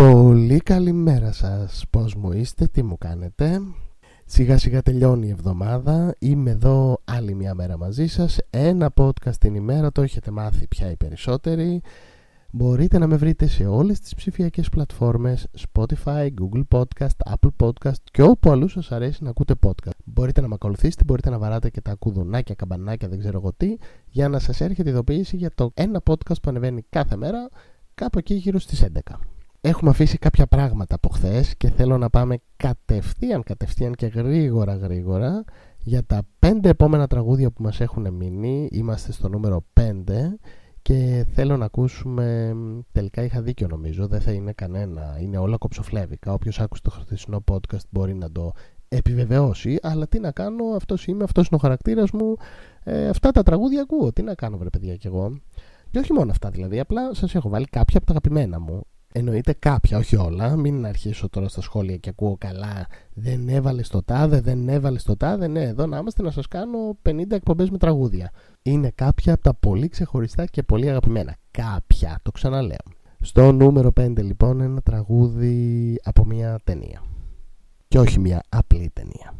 Πολύ καλημέρα σας, πώς μου είστε, τι μου κάνετε. Σιγά σιγά τελειώνει η εβδομάδα, είμαι εδώ άλλη μια μέρα μαζί σας. Ένα podcast την ημέρα, το έχετε μάθει πια οι περισσότεροι. Μπορείτε να με βρείτε σε όλες τις ψηφιακές πλατφόρμες Spotify, Google Podcast, Apple Podcast και όπου αλλού σας αρέσει να ακούτε podcast. Μπορείτε να με ακολουθήσετε, μπορείτε να βαράτε και τα κουδουνάκια, καμπανάκια, δεν ξέρω εγώ τι, για να σας έρχεται ειδοποίηση για το ένα podcast που ανεβαίνει κάθε μέρα, κάπου εκεί γύρω στις 11. Έχουμε αφήσει κάποια πράγματα από χθες και θέλω να πάμε κατευθείαν, κατευθείαν και γρήγορα γρήγορα για τα πέντε επόμενα τραγούδια που μας έχουν μείνει. Είμαστε στο νούμερο 5 και θέλω να ακούσουμε, τελικά είχα δίκιο νομίζω, δεν θα είναι κανένα, είναι όλα κοψοφλέβικα. Όποιος άκουσε το χθεσινό podcast μπορεί να το επιβεβαιώσει, αλλά τι να κάνω, αυτός είμαι, αυτός είναι ο χαρακτήρας μου, ε, αυτά τα τραγούδια ακούω, τι να κάνω βρε παιδιά κι εγώ. Και όχι μόνο αυτά δηλαδή, απλά σας έχω βάλει κάποια από τα αγαπημένα μου. Εννοείται κάποια, όχι όλα. Μην αρχίσω τώρα στα σχόλια και ακούω καλά. Δεν έβαλες το τάδε, δεν έβαλες το τάδε. Ναι, εδώ να είμαστε να σας κάνω 50 εκπομπές με τραγούδια. Είναι κάποια από τα πολύ ξεχωριστά και πολύ αγαπημένα. Κάποια, το ξαναλέω. Στο νούμερο 5 λοιπόν ένα τραγούδι από μια ταινία. Και όχι μια απλή ταινία.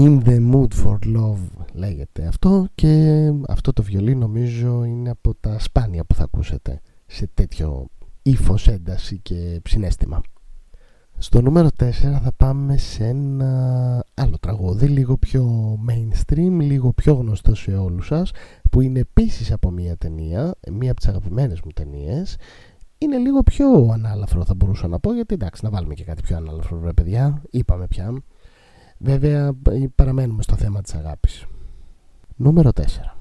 In the mood for love λέγεται αυτό και αυτό το βιολί νομίζω είναι από τα σπάνια που θα ακούσετε σε τέτοιο ύφος, ένταση και συνέστημα. Στο νούμερο 4 θα πάμε σε ένα άλλο τραγούδι λίγο πιο mainstream, λίγο πιο γνωστό σε όλους σας που είναι επίσης από μια ταινία, μία από τις αγαπημένες μου ταινίες είναι λίγο πιο ανάλαφρο θα μπορούσα να πω γιατί εντάξει να βάλουμε και κάτι πιο ανάλαφρο ρε παιδιά, είπαμε πια Βέβαια παραμένουμε στο θέμα της αγάπης. Νούμερο 4.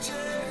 change.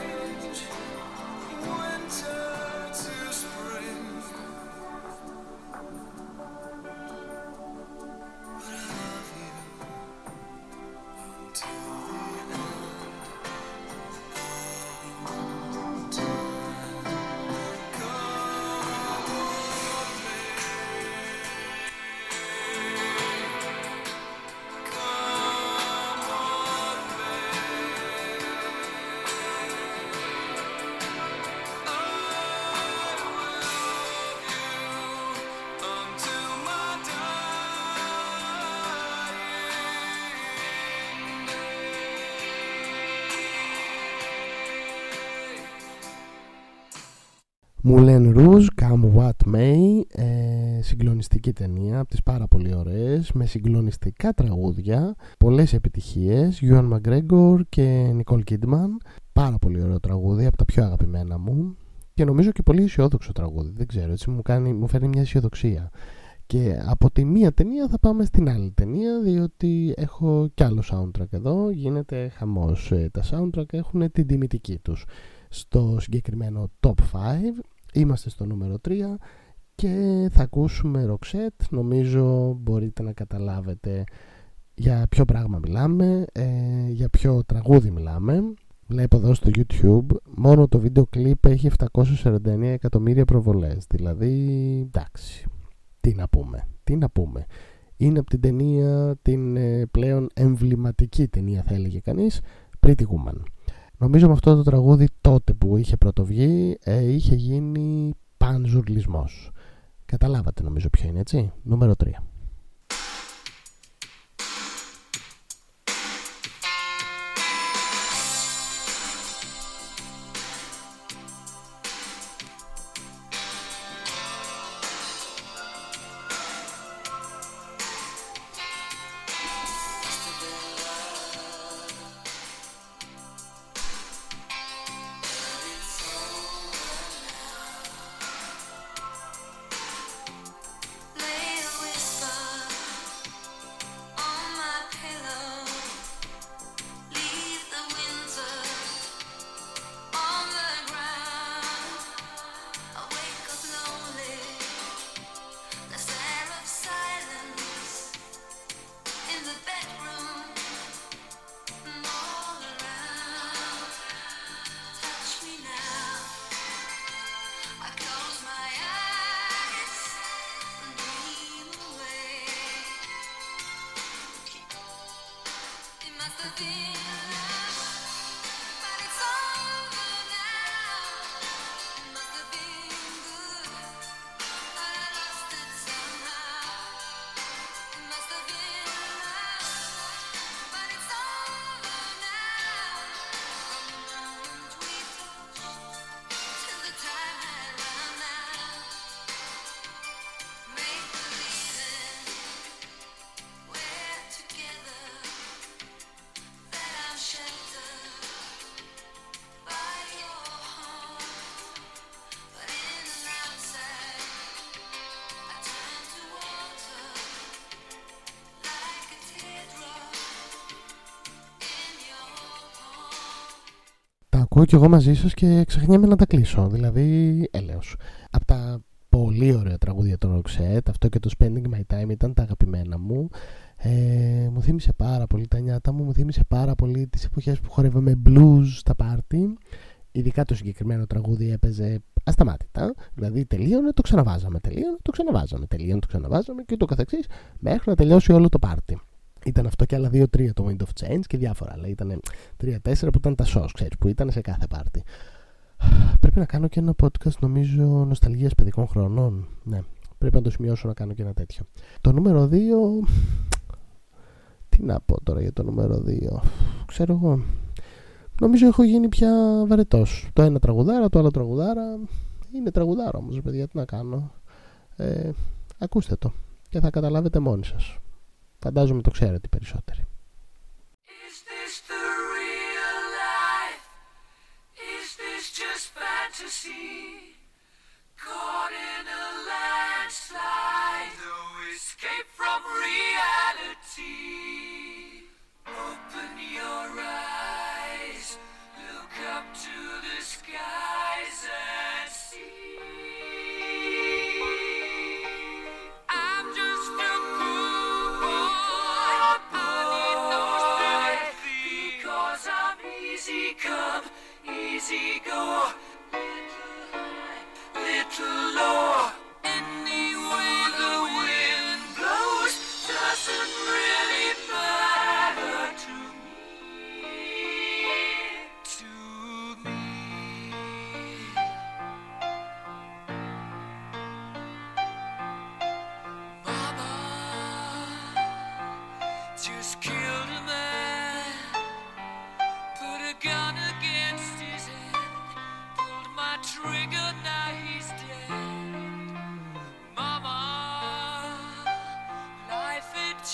Moulin Rouge, Come What May, ε, συγκλονιστική ταινία, από τις πάρα πολύ ωραίες, με συγκλονιστικά τραγούδια, πολλές επιτυχίες, Ewan McGregor και Nicole Kidman, πάρα πολύ ωραίο τραγούδι, από τα πιο αγαπημένα μου και νομίζω και πολύ αισιόδοξο τραγούδι, δεν ξέρω, έτσι μου, κάνει, μου φέρνει μια αισιοδοξία. Και από τη μία ταινία θα πάμε στην άλλη ταινία διότι έχω κι άλλο soundtrack εδώ, γίνεται χαμός. Ε, τα soundtrack έχουν την τιμητική τους. Στο συγκεκριμένο top 5 είμαστε στο νούμερο 3 και θα ακούσουμε Roxette. Νομίζω μπορείτε να καταλάβετε για ποιο πράγμα μιλάμε, ε, για ποιο τραγούδι μιλάμε. Βλέπω εδώ στο YouTube μόνο το βίντεο κλιπ έχει 749 εκατομμύρια προβολές. Δηλαδή, εντάξει, τι να πούμε, τι να πούμε. Είναι από την ταινία, την ε, πλέον εμβληματική ταινία θα έλεγε κανείς, Pretty Woman. Νομίζω με αυτό το τραγούδι τότε που είχε πρωτοβγεί ε, είχε γίνει πανζουρλισμός. Καταλάβατε νομίζω ποιο είναι έτσι; Νούμερο 3. Ακούω κι εγώ μαζί σας και ξεχνιέμαι να τα κλείσω. Δηλαδή, έλεος. Από τα πολύ ωραία τραγούδια των Roxette, αυτό και το Spending My Time ήταν τα αγαπημένα μου. Ε, μου θύμισε πάρα πολύ τα νιάτα μου, μου θύμισε πάρα πολύ τις εποχές που χορεύαμε blues στα πάρτι. Ειδικά το συγκεκριμένο τραγούδι έπαιζε ασταμάτητα. Δηλαδή τελείωνε, το ξαναβάζαμε, τελείωνε, το ξαναβάζαμε, τελείωνε, το ξαναβάζαμε και το καθεξής μέχρι να τελειώσει όλο το πάρτι. Ήταν αυτό και άλλα 2-3 το Wind of Change και διάφορα άλλα. Ήταν 3-4 που ήταν τα shows, ξέρεις, που ήταν σε κάθε πάρτι. Πρέπει να κάνω και ένα podcast νομίζω νοσταλγίας παιδικών χρονών. Ναι, πρέπει να το σημειώσω να κάνω και ένα τέτοιο. Το νούμερο 2... Τι να πω τώρα για το νούμερο 2. Ξέρω εγώ. Νομίζω έχω γίνει πια βαρετός. Το ένα τραγουδάρα, το άλλο τραγουδάρα. Είναι τραγουδάρα όμως, παιδιά, τι να κάνω. Ε, ακούστε το και θα καταλάβετε μόνοι σας. Φαντάζομαι το ξέρετε περισσότεροι. Is this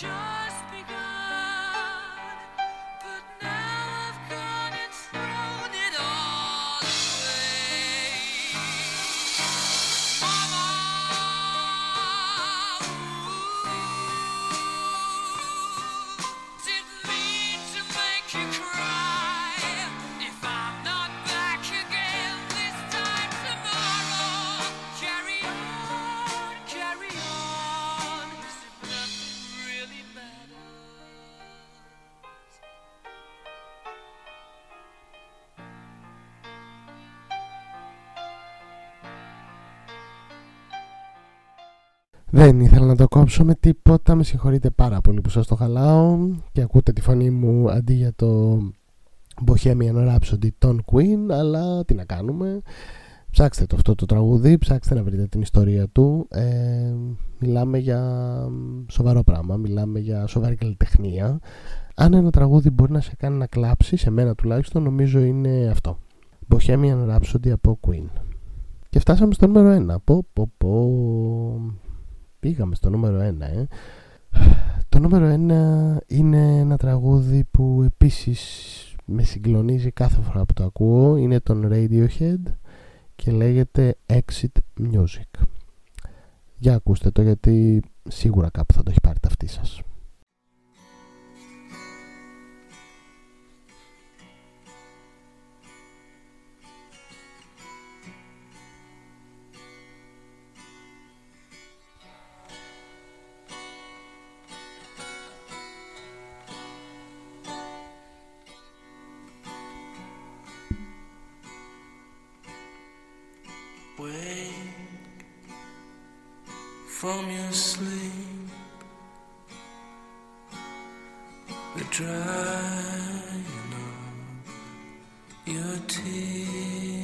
joy. Δεν ήθελα να το κόψω με τίποτα, με συγχωρείτε πάρα πολύ που σας το χαλάω και ακούτε τη φωνή μου αντί για το Bohemian Rhapsody των Queen, αλλά τι να κάνουμε. Ψάξτε το αυτό το τραγούδι, ψάξτε να βρείτε την ιστορία του. Ε, μιλάμε για σοβαρό πράγμα, μιλάμε για σοβαρή καλλιτεχνία. Αν ένα τραγούδι μπορεί να σε κάνει να κλάψεις, σε μένα τουλάχιστον, νομίζω είναι αυτό. Bohemian Rhapsody από Queen. Και φτάσαμε στο νούμερο 1. Πω, πω, πω. Πήγαμε στο νούμερο 1, ε. Το νούμερο 1 είναι ένα τραγούδι που επίσης με συγκλονίζει κάθε φορά που το ακούω. Είναι τον Radiohead και λέγεται Exit Music. Για ακούστε το γιατί σίγουρα κάπου θα το έχει πάρει ταυτή σας. From your sleep. The drying of your tears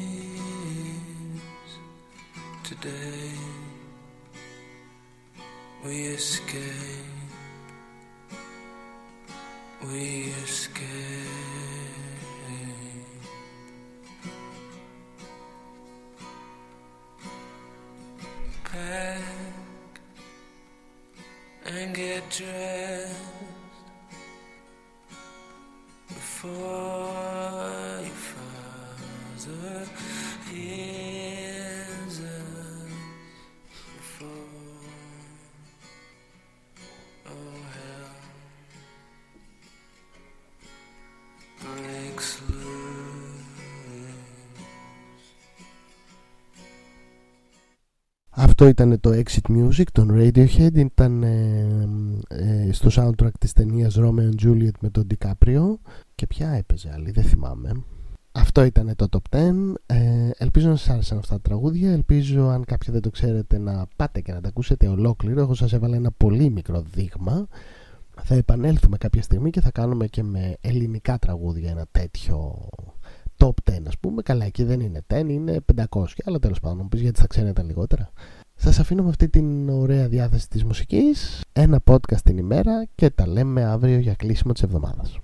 today. We escape. We escape. Αυτό ήταν το Exit Music των Radiohead. Ήταν ε, ε, στο soundtrack της ταινίας Romeo and Juliet με τον DiCaprio. Και ποια έπαιζε άλλη, δεν θυμάμαι. Αυτό ήταν το Top 10 ε, Ελπίζω να σας άρεσαν αυτά τα τραγούδια. Ελπίζω αν κάποιοι δεν το ξέρετε να πάτε και να τα ακούσετε ολόκληρο. Εγώ σας έβαλα ένα πολύ μικρό δείγμα. Θα επανέλθουμε κάποια στιγμή και θα κάνουμε και με ελληνικά τραγούδια ένα τέτοιο top 10 ας πούμε. Καλά εκεί δεν είναι 10 είναι 500 αλλά τέλος πάντων μου πεις γιατί θα ξέρετε λιγότερα σας αφήνω με αυτή την ωραία διάθεση της μουσικής ένα podcast την ημέρα και τα λέμε αύριο για κλείσιμο της εβδομάδας